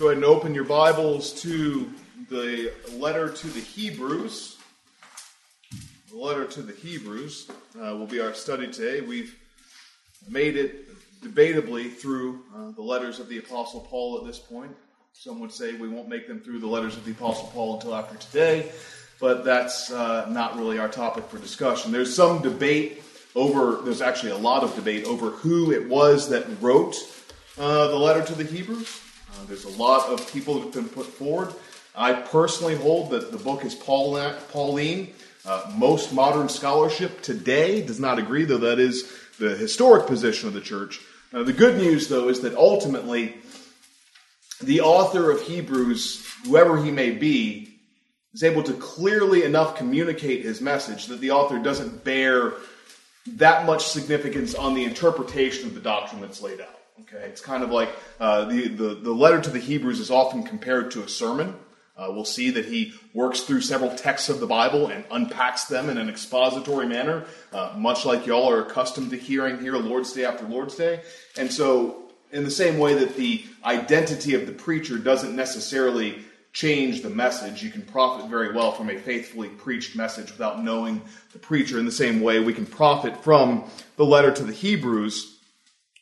Go ahead and open your Bibles to the letter to the Hebrews. The letter to the Hebrews uh, will be our study today. We've made it debatably through uh, the letters of the Apostle Paul at this point. Some would say we won't make them through the letters of the Apostle Paul until after today, but that's uh, not really our topic for discussion. There's some debate over, there's actually a lot of debate over who it was that wrote uh, the letter to the Hebrews. Uh, there's a lot of people that have been put forward. I personally hold that the book is Pauline. Uh, most modern scholarship today does not agree, though that is the historic position of the church. Uh, the good news, though, is that ultimately the author of Hebrews, whoever he may be, is able to clearly enough communicate his message that the author doesn't bear that much significance on the interpretation of the doctrine that's laid out. Okay, it's kind of like uh, the, the, the letter to the Hebrews is often compared to a sermon. Uh, we'll see that he works through several texts of the Bible and unpacks them in an expository manner, uh, much like y'all are accustomed to hearing here Lord's Day after Lord's Day. And so, in the same way that the identity of the preacher doesn't necessarily change the message, you can profit very well from a faithfully preached message without knowing the preacher. In the same way, we can profit from the letter to the Hebrews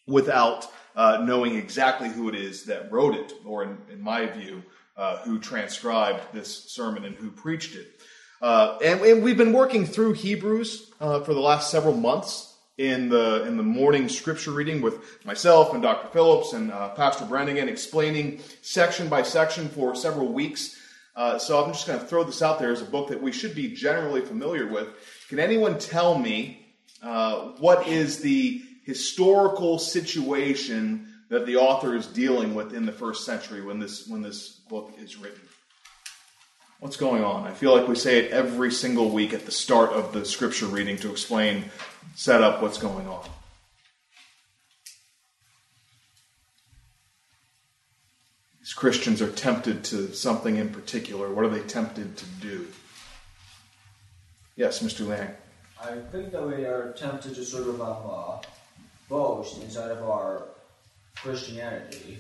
without uh, knowing exactly who it is that wrote it, or in, in my view, uh, who transcribed this sermon and who preached it. Uh, and, and, we've been working through Hebrews uh, for the last several months in the in the morning scripture reading with myself and Dr. Phillips and uh, Pastor Brannigan, explaining section by section for several weeks. Uh, so I'm just going to throw this out there as a book that we should be generally familiar with. Can anyone tell me what is the historical situation that the author is dealing with in the first century when this when this book is written. What's going on? I feel like we say it every single week at the start of the scripture reading to explain, set up what's going on. These Christians are tempted to something in particular. What are they tempted to do? Yes, Mr. Lang. I think that we are tempted to sort of uh, boast inside of our Christianity.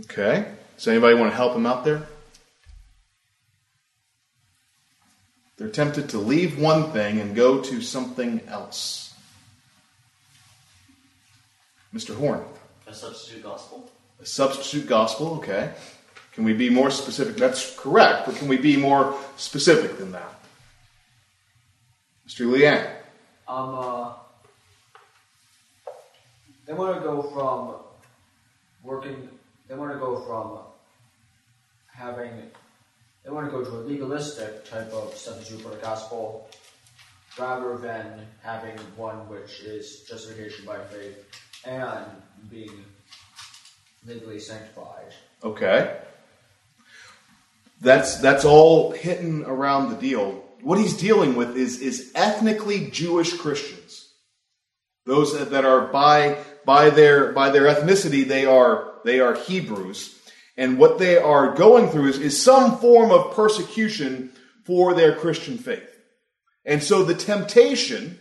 Okay. Does anybody want to help him out there? They're tempted to leave one thing and go to something else. Mr. Horn. A substitute gospel. A substitute gospel, okay. Can we be more specific? That's correct, but can we be more specific than that? Mr. Liang. Um, uh, they want to go from working, they want to go from having, they want to go to a legalistic type of substitute for the gospel rather than having one which is justification by faith and being legally sanctified. Okay. That's that's all hitting around the deal. What he's dealing with is is ethnically Jewish Christians. Those that are by by their by their ethnicity they are they are Hebrews and what they are going through is, is some form of persecution for their Christian faith. And so the temptation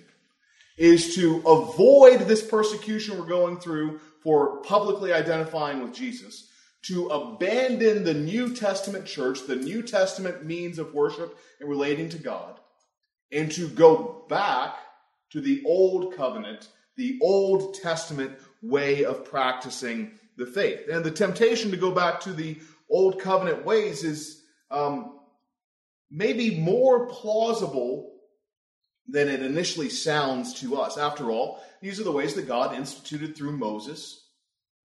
is to avoid this persecution we're going through for publicly identifying with Jesus, to abandon the New Testament church, the New Testament means of worship and relating to God, and to go back to the Old Covenant the Old Testament way of practicing the faith. And the temptation to go back to the Old Covenant ways is um, maybe more plausible than it initially sounds to us. After all, these are the ways that God instituted through Moses,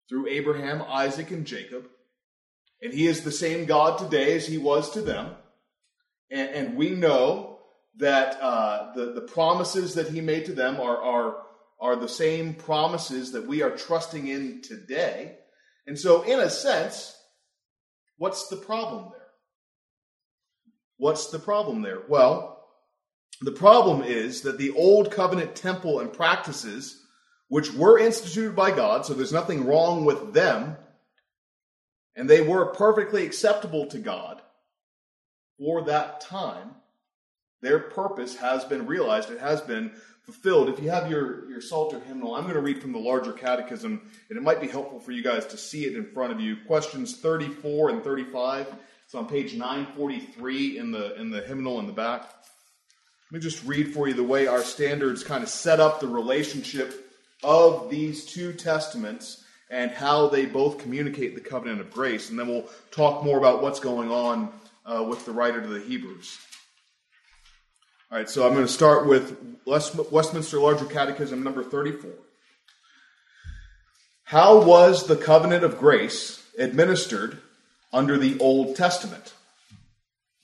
through Abraham, Isaac, and Jacob. And He is the same God today as He was to them. And, and we know that uh, the, the promises that He made to them are, are are the same promises that we are trusting in today. And so, in a sense, what's the problem there? What's the problem there? Well, the problem is that the old covenant temple and practices, which were instituted by God, so there's nothing wrong with them, and they were perfectly acceptable to God for that time, Their purpose has been realized, it has been fulfilled. If you have your, your Psalter hymnal, I'm going to read from the larger catechism, and it might be helpful for you guys to see it in front of you. Questions 34 and 35. It's on page 943 in the, in the hymnal in the back. Let me just read for you the way our standards kind of set up the relationship of these two testaments and how they both communicate the covenant of grace. And then we'll talk more about what's going on uh, with the writer to the Hebrews. All right, so I'm going to start with Westminster Larger Catechism number 34. How was the covenant of grace administered under the Old Testament?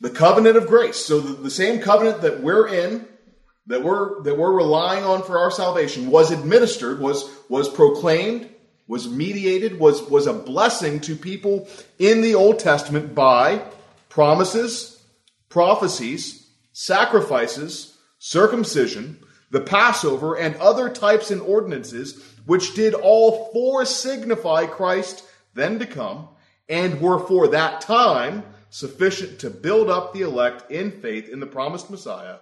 The covenant of grace. So the, the same covenant that we're in, that we're that we're relying on for our salvation, was administered, was was proclaimed, was mediated, was was a blessing to people in the Old Testament by promises, prophecies, sacrifices, circumcision, the Passover, and other types and ordinances, which did all four signify Christ then to come, and were for that time sufficient to build up the elect in faith in the promised Messiah,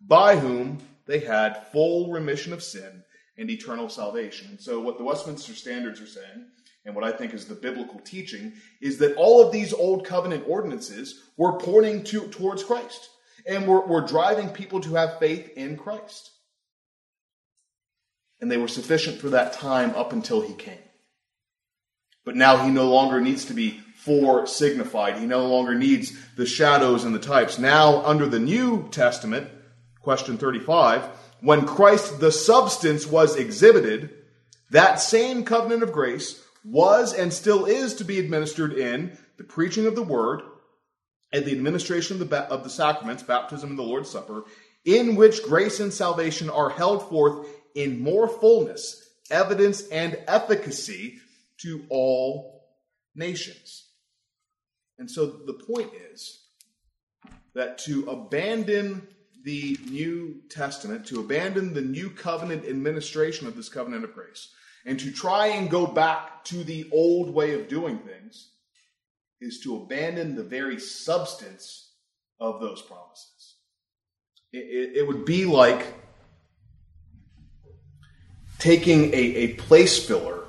by whom they had full remission of sin and eternal salvation. And so, what the Westminster Standards are saying, and what I think is the biblical teaching, is that all of these old covenant ordinances were pointing to, towards Christ and we're, we're driving people to have faith in Christ. And they were sufficient for that time up until he came. But now he no longer needs to be fore signified. He no longer needs the shadows and the types. Now, under the New Testament, question 35, when Christ the substance was exhibited, that same covenant of grace was and still is to be administered in the preaching of the word and the administration of the, of the sacraments, baptism and the Lord's Supper, in which grace and salvation are held forth in more fullness, evidence, and efficacy to all nations. And so the point is that to abandon the New Testament, to abandon the new covenant administration of this covenant of grace, and to try and go back to the old way of doing things is to abandon the very substance of those promises. It, it, it would be like taking a, a place filler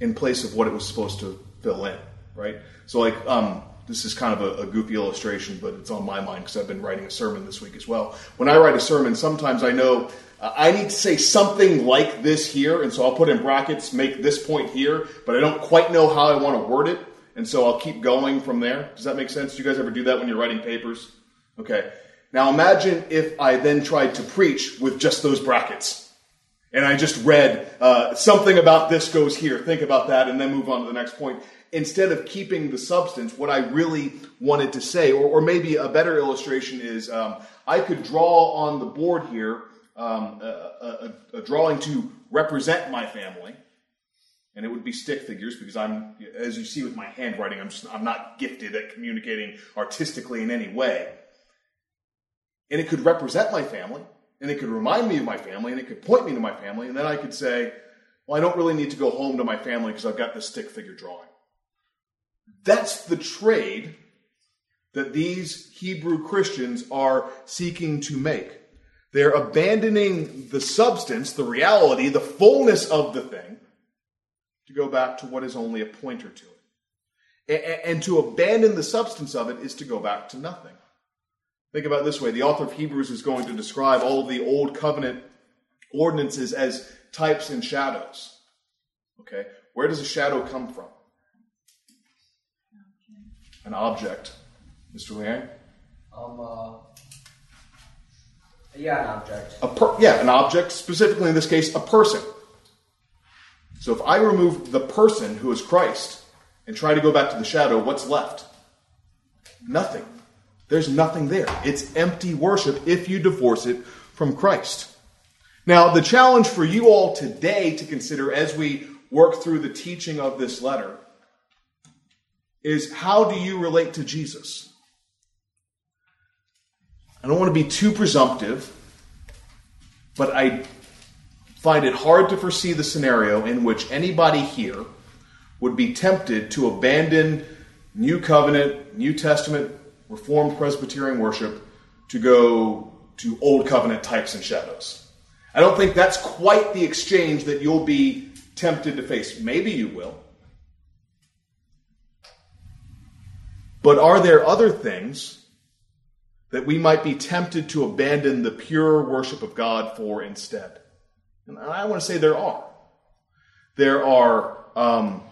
in place of what it was supposed to fill in, right? So, like, um, this is kind of a, a, goofy illustration, but it's on my mind because I've been writing a sermon this week as well. When I write a sermon, sometimes I know uh, I need to say something like this here, and so I'll put in brackets, make this point here, but I don't quite know how I want to word it, and so I'll keep going from there. Does that make sense? Do you guys ever do that when you're writing papers? Okay. Now imagine if I then tried to preach with just those brackets. And I just read uh, something about this goes here, think about that, and then move on to the next point. Instead of keeping the substance, what I really wanted to say, or, or maybe a better illustration is um, I could draw on the board here um, a, a, a drawing to represent my family, and it would be stick figures because I'm, as you see with my handwriting, I'm just I'm not gifted at communicating artistically in any way. And it could represent my family, and it could remind me of my family, and it could point me to my family, and then I could say, well, I don't really need to go home to my family because I've got this stick figure drawing. That's the trade that these Hebrew Christians are seeking to make. They're abandoning the substance, the reality, the fullness of the thing to go back to what is only a pointer to it. And to abandon the substance of it is to go back to nothing. Think about this way the author of Hebrews is going to describe all of the old covenant ordinances as types and shadows. Okay? Where does a shadow come from? An object. Mr. Liang? Um, uh, yeah, an object. A per- yeah, an object, specifically in this case, a person. So if I remove the person who is Christ and try to go back to the shadow, what's left? Nothing. There's nothing there. It's empty worship if you divorce it from Christ. Now, the challenge for you all today to consider as we work through the teaching of this letter is how do you relate to Jesus? I don't want to be too presumptive, but I find it hard to foresee the scenario in which anybody here would be tempted to abandon New Covenant, New Testament, Reformed Presbyterian worship to go to old covenant types and shadows. I don't think that's quite the exchange that you'll be tempted to face. Maybe you will. But are there other things that we might be tempted to abandon the pure worship of God for instead? And I want to say there are. There are um,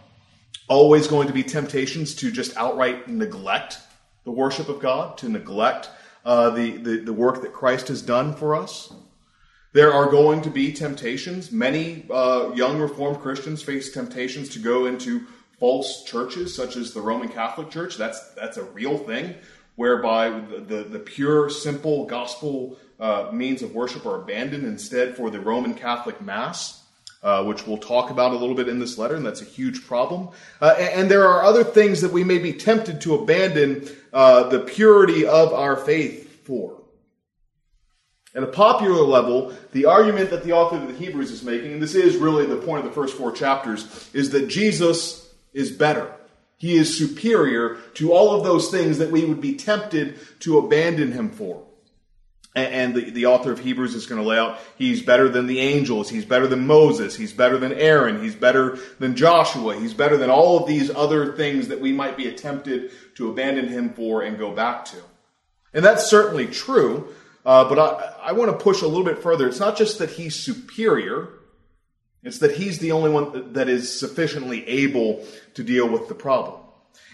always going to be temptations to just outright neglect the worship of God, to neglect uh, the, the, the work that Christ has done for us. There are going to be temptations. Many uh, young Reformed Christians face temptations to go into false churches, such as the Roman Catholic Church. That's that's a real thing, whereby the the, the pure, simple gospel uh, means of worship are abandoned instead for the Roman Catholic Mass. Uh, which we'll talk about a little bit in this letter, and that's a huge problem. Uh, and, and, there are other things that we may be tempted to abandon uh, the purity of our faith for. At a popular level, the argument that the author of the Hebrews is making, and this is really the point of the first four chapters, is that Jesus is better. He is superior to all of those things that we would be tempted to abandon him for. And the, the author of Hebrews is going to lay out he's better than the angels, he's better than Moses, he's better than Aaron, he's better than Joshua, he's better than all of these other things that we might be tempted to abandon him for and go back to. And that's certainly true, uh, but I, I want to push a little bit further. It's not just that he's superior, it's that he's the only one that is sufficiently able to deal with the problem.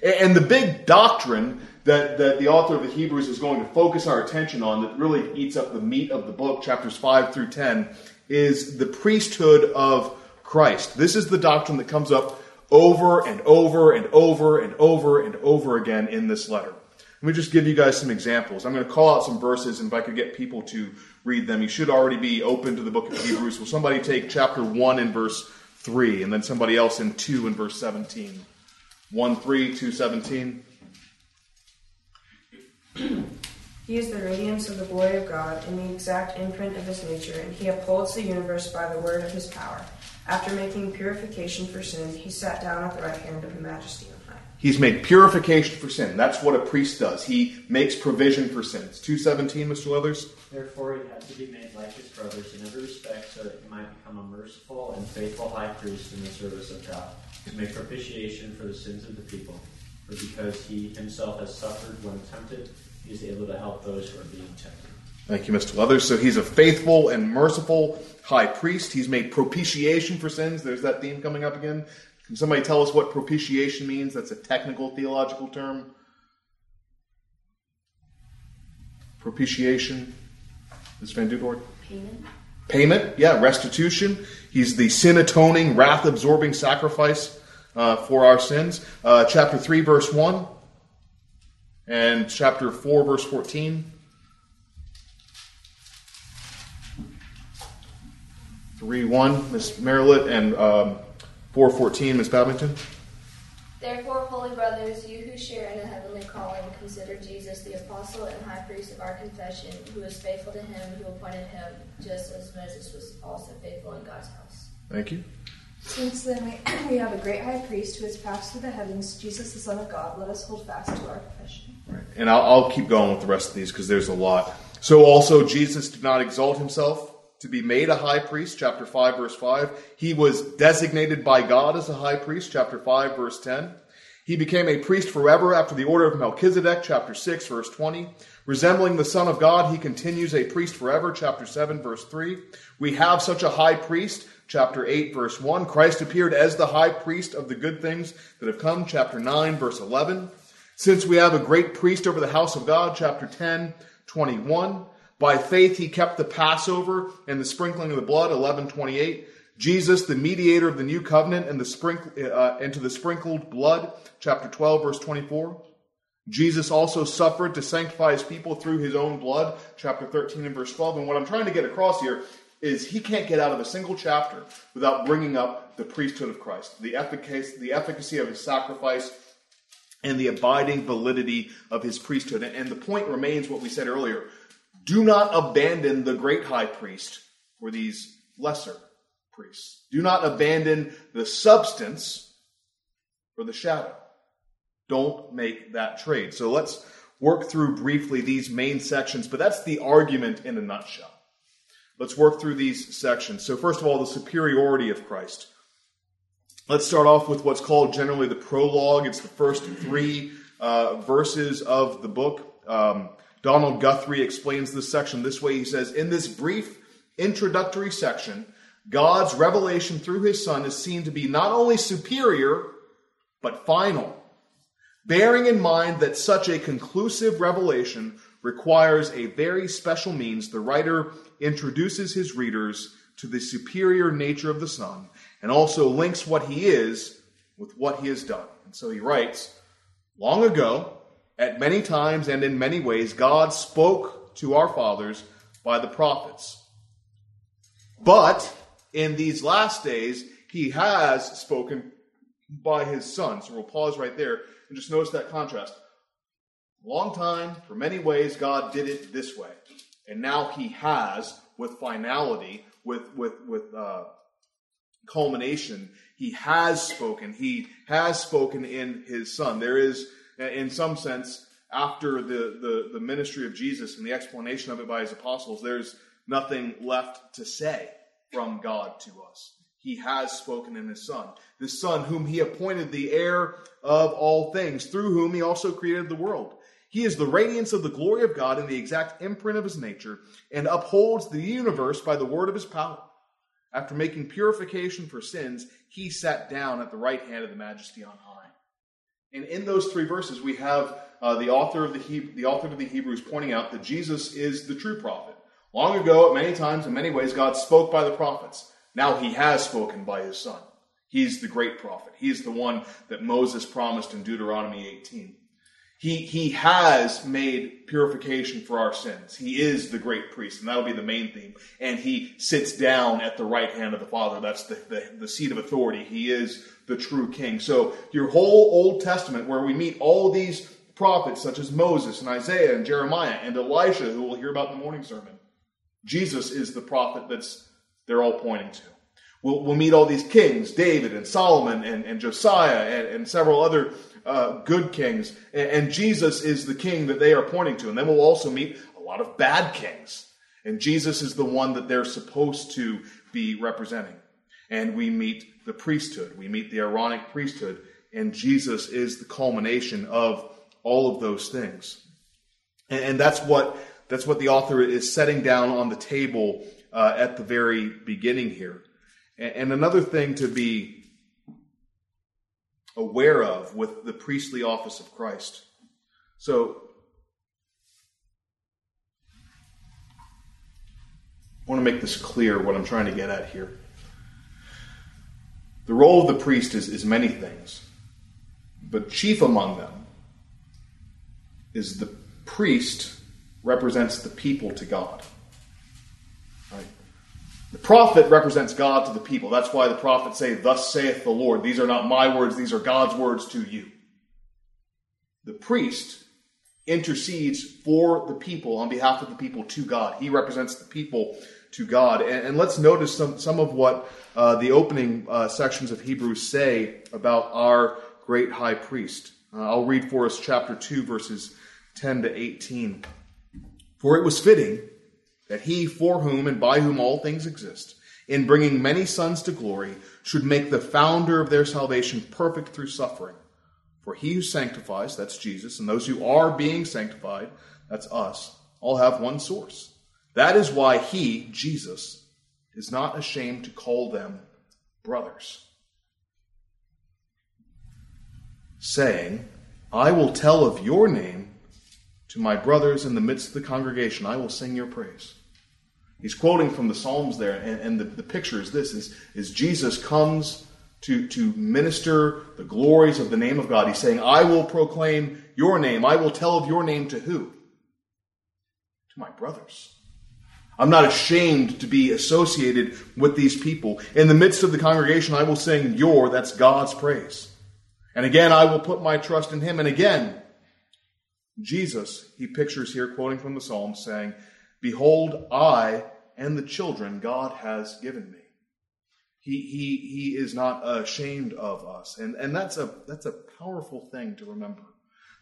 And the big doctrine that, that the author of the Hebrews is going to focus our attention on, that really eats up the meat of the book, chapters 5 through 10, is the priesthood of Christ. This is the doctrine that comes up over and over and over and over and over again in this letter. Let me just give you guys some examples. I'm going to call out some verses, and if I could get people to read them, you should already be open to the book of Hebrews. Will somebody take chapter 1 and verse 3, and then somebody else in 2 and verse 17? 1 3, 2 17. He is the radiance of the glory of God and the exact imprint of his nature, and he upholds the universe by the word of his power. After making purification for sin, he sat down at the right hand of the majesty on high. He's made purification for sin. That's what a priest does. He makes provision for sins. 217, Mr. Leathers? Therefore, he had to be made like his brothers in every respect so that he might become a merciful and faithful high priest in the service of God, to make propitiation for the sins of the people. For because he himself has suffered when tempted, he is able to help those who are being tempted. Thank you, Mr. Leathers. So he's a faithful and merciful high priest. He's made propitiation for sins. There's that theme coming up again. Can somebody tell us what propitiation means? That's a technical theological term. Propitiation. Ms. Van? Payment. Payment, yeah, restitution. He's the sin atoning, wrath absorbing sacrifice uh, for our sins. Uh, chapter 3, verse 1, and chapter 4, verse 14. Three one, Miss Marilyn, and um, 414, Ms. Babington. Therefore, holy brothers, you who share in the heavenly calling, consider Jesus the apostle and high priest of our confession, who is faithful to him who appointed him, just as Moses was also faithful in God's house. Thank you. Since then we, we have a great high priest who has passed through the heavens, Jesus the Son of God, let us hold fast to our confession. Right. And I'll, I'll keep going with the rest of these because there's a lot. So also, Jesus did not exalt himself to be made a high priest, chapter 5, verse 5. He was designated by God as a high priest, chapter 5, verse 10. He became a priest forever after the order of Melchizedek, chapter 6, verse 20. Resembling the Son of God, he continues a priest forever, chapter 7, verse 3. We have such a high priest, chapter 8, verse 1. Christ appeared as the high priest of the good things that have come, chapter 9, verse 11. Since we have a great priest over the house of God, chapter 10, 21. By faith, he kept the Passover and the sprinkling of the blood, 1128. Jesus, the mediator of the new covenant and the uh, to the sprinkled blood, chapter 12, verse 24. Jesus also suffered to sanctify his people through his own blood, chapter 13 and verse 12. And what I'm trying to get across here is he can't get out of a single chapter without bringing up the priesthood of Christ, the efficacy, the efficacy of his sacrifice, and the abiding validity of his priesthood. And the point remains what we said earlier do not abandon the great high priest for these lesser priests. Do not abandon the substance for the shadow. Don't make that trade. So let's work through briefly these main sections, but that's the argument in a nutshell. Let's work through these sections. So, first of all, the superiority of Christ. Let's start off with what's called generally the prologue. It's the first three uh, verses of the book. Um, Donald Guthrie explains this section this way. He says, In this brief introductory section, God's revelation through his Son is seen to be not only superior, but final. Bearing in mind that such a conclusive revelation requires a very special means, the writer introduces his readers to the superior nature of the Son and also links what he is with what he has done. And so he writes Long ago, at many times and in many ways, God spoke to our fathers by the prophets. But in these last days, he has spoken by his son. So we'll pause right there and just notice that contrast. Long time, for many ways, God did it this way. And now he has, with finality, with, with, with uh, culmination, he has spoken. He has spoken in his son. There is, in some sense, after the, the, the ministry of Jesus and the explanation of it by his apostles, there's nothing left to say from God to us. He has spoken in his Son, the Son whom he appointed the heir of all things, through whom he also created the world. He is the radiance of the glory of God and the exact imprint of his nature, and upholds the universe by the word of his power. After making purification for sins, he sat down at the right hand of the majesty on high. And in those three verses, we have uh, the author of the he- the author of the Hebrews pointing out that Jesus is the true prophet. Long ago, at many times, in many ways, God spoke by the prophets. Now he has spoken by his son. He's the great prophet. He is the one that Moses promised in Deuteronomy 18. He, he has made purification for our sins. He is the great priest, and that'll be the main theme. And he sits down at the right hand of the Father. That's the, the, the seat of authority. He is the true king. So your whole Old Testament, where we meet all these prophets, such as Moses and Isaiah and Jeremiah and Elisha, who we'll hear about in the morning sermon, Jesus is the prophet that's they're all pointing to. We'll, we'll meet all these kings, David and Solomon and, and Josiah and, and several other uh, good kings. And, Jesus is the king that they are pointing to. And then we'll also meet a lot of bad kings. And Jesus is the one that they're supposed to be representing. And we meet the priesthood. We meet the Aaronic priesthood. And Jesus is the culmination of all of those things. And, and that's what that's what the author is setting down on the table uh, at the very beginning here. And, and another thing to be aware of with the priestly office of Christ. So, I want to make this clear what I'm trying to get at here. The role of the priest is, is many things, but chief among them is the priest represents the people to God. The prophet represents God to the people. That's why the prophets say, Thus saith the Lord. These are not my words, these are God's words to you. The priest intercedes for the people on behalf of the people to God. He represents the people to God. And, and let's notice some, some of what uh, the opening uh, sections of Hebrews say about our great high priest. Uh, I'll read for us chapter 2, verses 10 to 18. For it was fitting that he for whom and by whom all things exist, in bringing many sons to glory, should make the founder of their salvation perfect through suffering. For he who sanctifies, that's Jesus, and those who are being sanctified, that's us, all have one source. That is why he, Jesus, is not ashamed to call them brothers, saying, I will tell of your name to my brothers in the midst of the congregation, I will sing your praise. He's quoting from the Psalms there, and, and the, the picture is this is, is Jesus comes to, to minister the glories of the name of God. He's saying, I will proclaim your name. I will tell of your name to who? To my brothers. I'm not ashamed to be associated with these people. In the midst of the congregation, I will sing your, that's God's praise. And again, I will put my trust in him. And again, Jesus, he pictures here, quoting from the Psalms, saying, Behold, I and the children God has given me. He, he, he is not ashamed of us. And, and that's, a, that's a powerful thing to remember.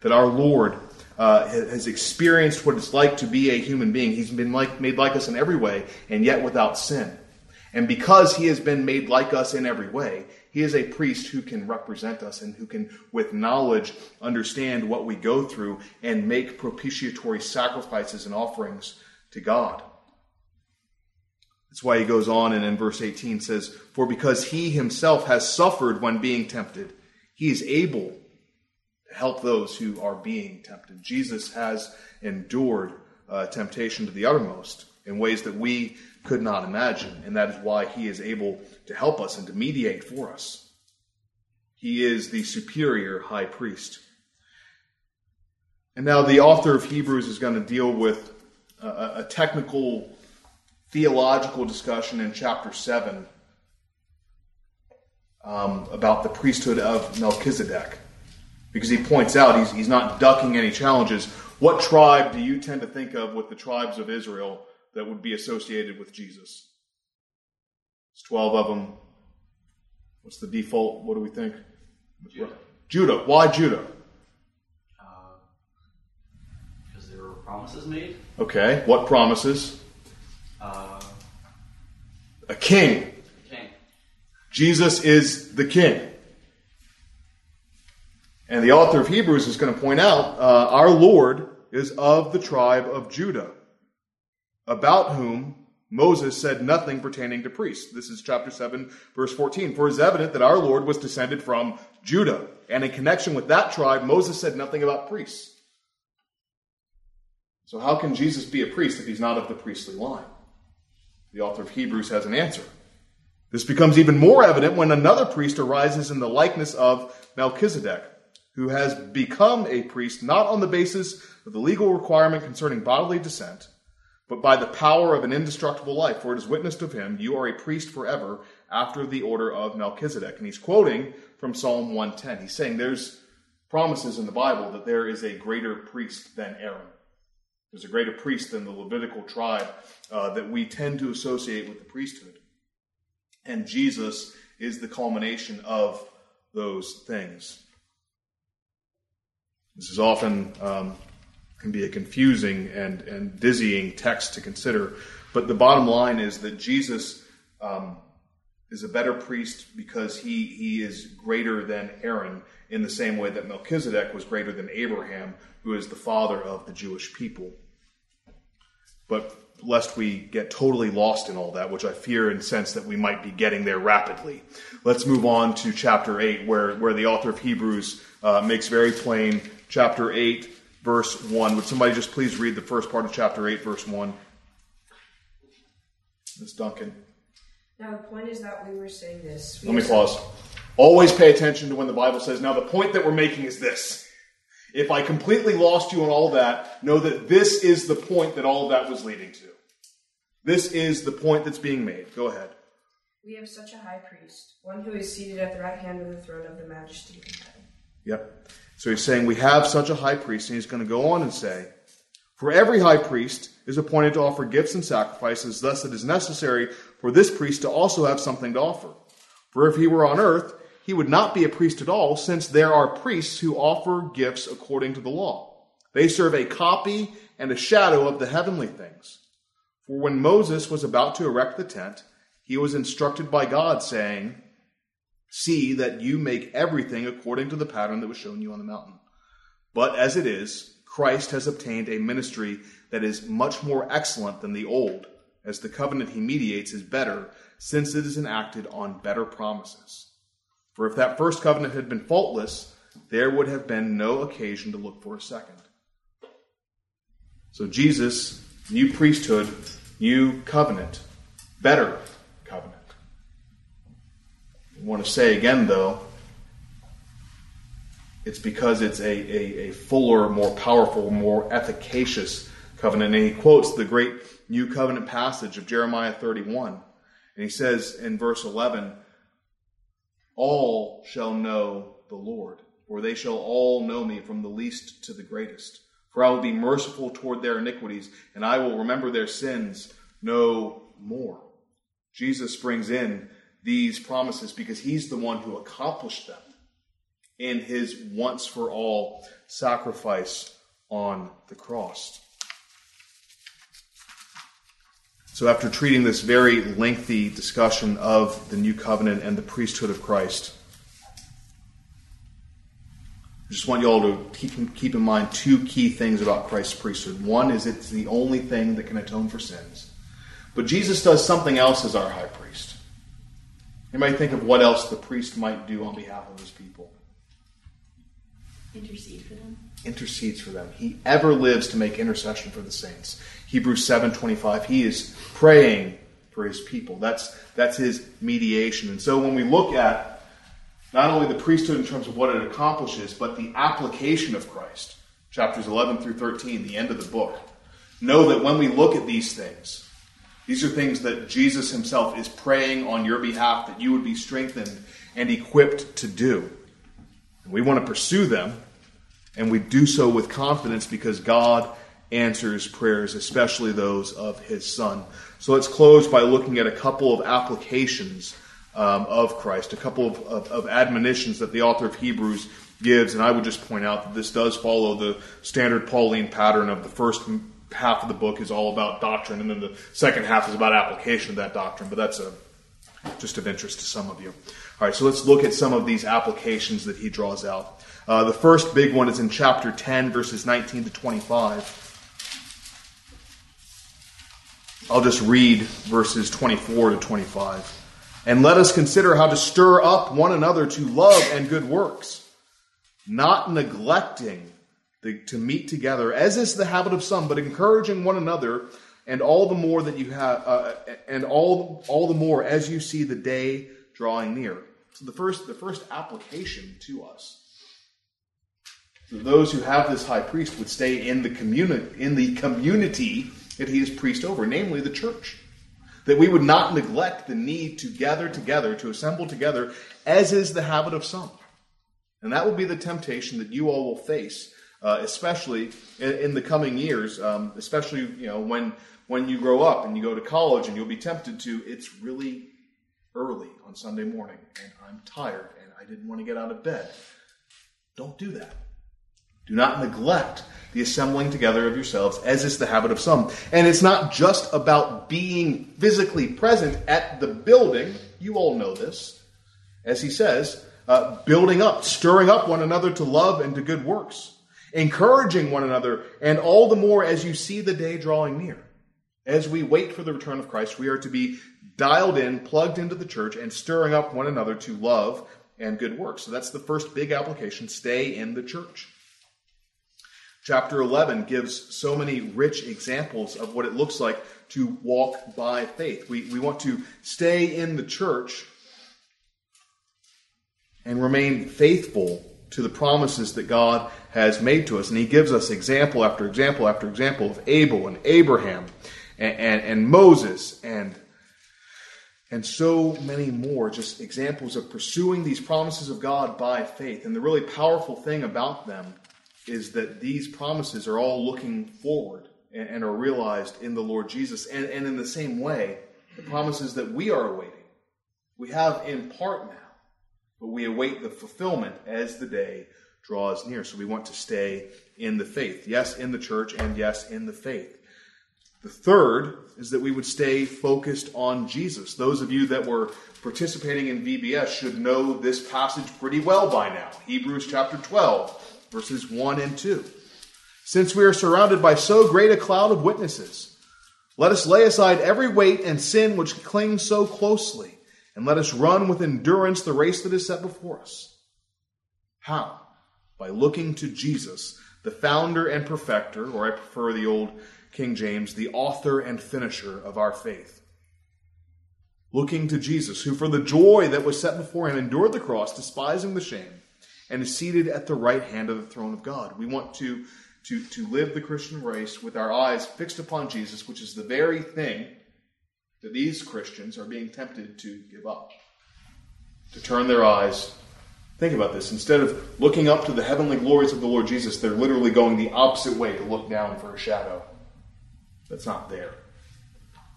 that our Lord uh, has experienced what it's like to be a human being. He's been like, made like us in every way, and yet without sin. And because he has been made like us in every way, he is a priest who can represent us and who can, with knowledge, understand what we go through and make propitiatory sacrifices and offerings to God. That's why he goes on and in verse 18 says, For because he himself has suffered when being tempted, he is able to help those who are being tempted. Jesus has endured uh, temptation to the uttermost in ways that we could not imagine. And that is why he is able to help us and to mediate for us. He is the superior high priest. And now the author of Hebrews is going to deal with a, a technical theological discussion in chapter 7 um, about the priesthood of Melchizedek. Because he points out he's, he's not ducking any challenges. What tribe do you tend to think of with the tribes of Israel that would be associated with Jesus? It's 12 of them. What's the default? What do we think? Judah. Judah. Why Judah? Because there were promises made. Okay. What promises? Uh, A king. king. Jesus is the king. And the author of Hebrews is going to point out uh, our Lord is of the tribe of Judah, about whom Moses said nothing pertaining to priests. This is chapter 7, verse 14. For it is evident that our Lord was descended from Judah. And in connection with that tribe, Moses said nothing about priests. So, how can Jesus be a priest if he's not of the priestly line? The author of Hebrews has an answer. This becomes even more evident when another priest arises in the likeness of Melchizedek, who has become a priest not on the basis of the legal requirement concerning bodily descent, but by the power of an indestructible life. For it is witnessed of him, you are a priest forever after the order of Melchizedek. And he's quoting from Psalm 110. He's saying there's promises in the Bible that there is a greater priest than Aaron. There's a greater priest than the Levitical tribe uh, that we tend to associate with the priesthood. And Jesus is the culmination of those things. This is often um, can be a confusing and, and dizzying text to consider, but the bottom line is that Jesus um, is a better priest because he, he is greater than Aaron in the same way that Melchizedek was greater than Abraham, who is the father of the Jewish people. But lest we get totally lost in all that, which I fear and sense that we might be getting there rapidly, let's move on to chapter 8, where, where the author of Hebrews uh, makes very plain chapter 8, verse 1. Would somebody just please read the first part of chapter 8, verse 1? Ms. Duncan. Now, the point is that we were saying this. Let me pause. Always pay attention to when the Bible says, now the point that we're making is this. If I completely lost you on all that, know that this is the point that all of that was leading to. This is the point that's being made. Go ahead. We have such a high priest, one who is seated at the right hand of the throne of the majesty in heaven. Yep. So he's saying we have such a high priest, and he's going to go on and say, For every high priest is appointed to offer gifts and sacrifices, thus it is necessary for this priest to also have something to offer. For if he were on earth, he would not be a priest at all, since there are priests who offer gifts according to the law. They serve a copy and a shadow of the heavenly things. For when Moses was about to erect the tent, he was instructed by God, saying, See that you make everything according to the pattern that was shown you on the mountain. But as it is, Christ has obtained a ministry that is much more excellent than the old, as the covenant he mediates is better, since it is enacted on better promises. For if that first covenant had been faultless, there would have been no occasion to look for a second. So Jesus, new priesthood, new covenant, better covenant. I want to say again, though, it's because it's a, a, a fuller, more powerful, more efficacious covenant. And he quotes the great New Covenant passage of Jeremiah 31. And he says in verse 11, All shall know the Lord, for they shall all know me from the least to the greatest. For I will be merciful toward their iniquities, and I will remember their sins no more. Jesus brings in these promises because he's the one who accomplished them. in his once for all sacrifice on the cross. So, after treating this very lengthy discussion of the new covenant and the priesthood of Christ, I just want you all to keep, keep in mind two key things about Christ's priesthood. One is it's the only thing that can atone for sins. But Jesus does something else as our high priest. You might think of what else the priest might do on behalf of his people. Intercede for them. Intercedes for them. He ever lives to make intercession for the saints. Hebrews 7:25. He is praying for his people. That's that's his mediation. And so when we look at not only the priesthood in terms of what it accomplishes, but the application of Christ, chapters 11 through 13, the end of the book, know that when we look at these things, these are things that Jesus himself is praying on your behalf that you would be strengthened and equipped to do. And we want to pursue them, and we do so with confidence because God answers prayers, especially those of his Son. So let's close by looking at a couple of applications um, of Christ, a couple of, of, of admonitions that the author of Hebrews gives. And I would just point out that this does follow the standard Pauline pattern of the first half of the book is all about doctrine, and then the second half is about application of that doctrine. But that's a, just of interest to some of you. All right, so let's look at some of these applications that he draws out. Uh, the first big one is in chapter 10, verses 19 to 25. I'll just read verses 24 to 25. And let us consider how to stir up one another to love and good works, not neglecting the, to meet together, as is the habit of some, but encouraging one another, and all the more that you have, uh, and all all the more as you see the day drawing near. So the first the first application to us, so those who have this high priest would stay in the community in the community that he is priest over, namely the church. That we would not neglect the need to gather together, to assemble together, as is the habit of some. And that will be the temptation that you all will face uh, especially in, in, the coming years, um, especially you know when when you grow up and you go to college and you'll be tempted to. It's really early on Sunday morning, and I'm tired and I didn't want to get out of bed. Don't do that. Do not neglect the assembling together of yourselves, as is the habit of some. And it's not just about being physically present at the building. You all know this. As he says, uh, building up, stirring up one another to love and to good works encouraging one another, and all the more as you see the day drawing near. As we wait for the return of Christ, we are to be dialed in, plugged into the church, and stirring up one another to love and good works. So that's the first big application stay in the church. Chapter 11 gives so many rich examples of what it looks like to walk by faith. We, we want to stay in the church and remain faithful to the promises that God has made to us. And he gives us example after example after example of Abel and Abraham and, and, and Moses and and so many more, just examples of pursuing these promises of God by faith. And the really powerful thing about them is that these promises are all looking forward and, and are realized in the Lord Jesus. And, and in the same way, the promises that we are awaiting, we have in part now but we await the fulfillment as the day draws near. So we want to stay in the faith. Yes, in the church, and yes, in the faith. The third is that we would stay focused on Jesus. Those of you that were participating in VBS should know this passage pretty well by now. Hebrews chapter 12, verses 1 and 2. Since we are surrounded by so great a cloud of witnesses, let us lay aside every weight and sin which clings so closely and let us run with endurance the race that is set before us. How? By looking to Jesus, the founder and perfecter, or I prefer the old King James, the author and finisher of our faith. Looking to Jesus, who for the joy that was set before him endured the cross, despising the shame, and is seated at the right hand of the throne of God. We want to, to, to live the Christian race with our eyes fixed upon Jesus, which is the very thing that these Christians are being tempted to give up, to turn their eyes. Think about this. Instead of looking up to the heavenly glories of the Lord Jesus, they're literally going the opposite way to look down for a shadow that's not there,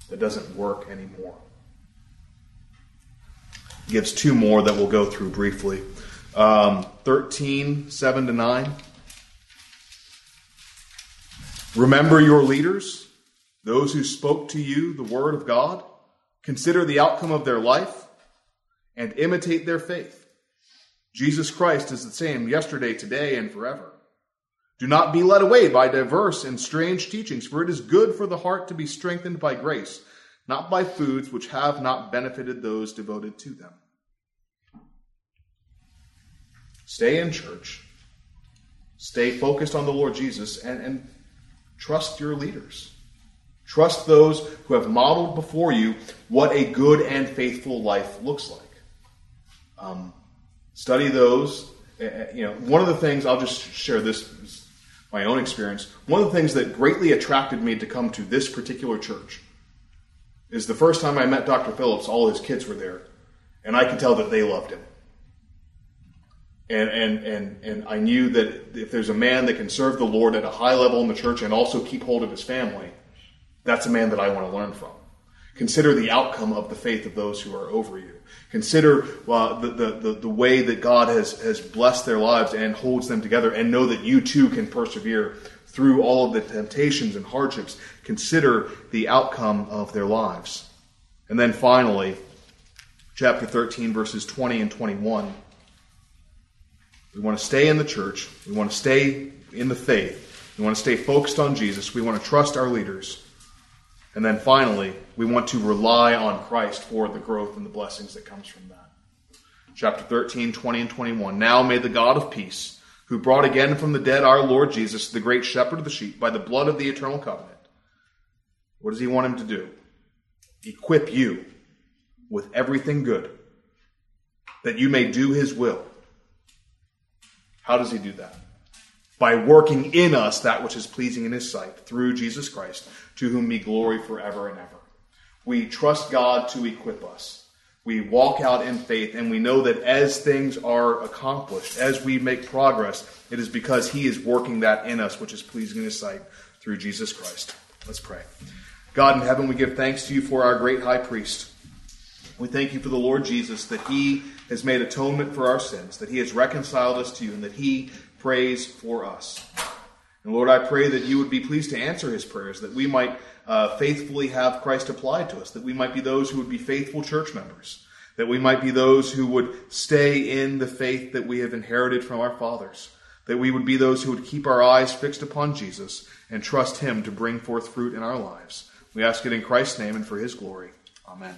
that doesn't work anymore. Gives two more that we'll go through briefly. Um, 13, 7 to 9. Remember your leaders, those who spoke to you the word of God. Consider the outcome of their life and imitate their faith. Jesus Christ is the same yesterday, today, and forever. Do not be led away by diverse and strange teachings, for it is good for the heart to be strengthened by grace, not by foods which have not benefited those devoted to them. Stay in church. Stay focused on the Lord Jesus and, and trust your leaders. Trust those who have modeled before you what a good and faithful life looks like. Um, study those. Uh, you know, one of the things I'll just share this my own experience. One of the things that greatly attracted me to come to this particular church is the first time I met Dr. Phillips, all his kids were there, and I could tell that they loved him. And, and, and, and I knew that if there's a man that can serve the Lord at a high level in the church and also keep hold of his family, that's a man that I want to learn from. Consider the outcome of the faith of those who are over you. Consider uh, the, the, the, the, way that God has, has blessed their lives and holds them together, and know that you too can persevere through all of the temptations and hardships. Consider the outcome of their lives. And then finally, chapter 13, verses 20 and 21. We want to stay in the church. We want to stay in the faith. We want to stay focused on Jesus. We want to trust our leaders. And then finally, we want to rely on Christ for the growth and the blessings that comes from that. Chapter 13, 20, and 21. Now may the God of peace, who brought again from the dead our Lord Jesus, the great shepherd of the sheep, by the blood of the eternal covenant, what does he want him to do? Equip you with everything good, that you may do his will. How does he do that? by working in us that which is pleasing in his sight through Jesus Christ, to whom be glory forever and ever. We trust God to equip us. We walk out in faith, and we know that as things are accomplished, as we make progress, it is because he is working that in us, which is pleasing in his sight through Jesus Christ. Let's pray. God in heaven, we give thanks to you for our great high priest. We thank you for the Lord Jesus, that he has made atonement for our sins, that he has reconciled us to you, and that he prays for us. And Lord, I pray that you would be pleased to answer his prayers, that we might uh, faithfully have Christ applied to us, that we might be those who would be faithful church members, that we might be those who would stay in the faith that we have inherited from our fathers, that we would be those who would keep our eyes fixed upon Jesus and trust him to bring forth fruit in our lives. We ask it in Christ's name and for his glory. Amen.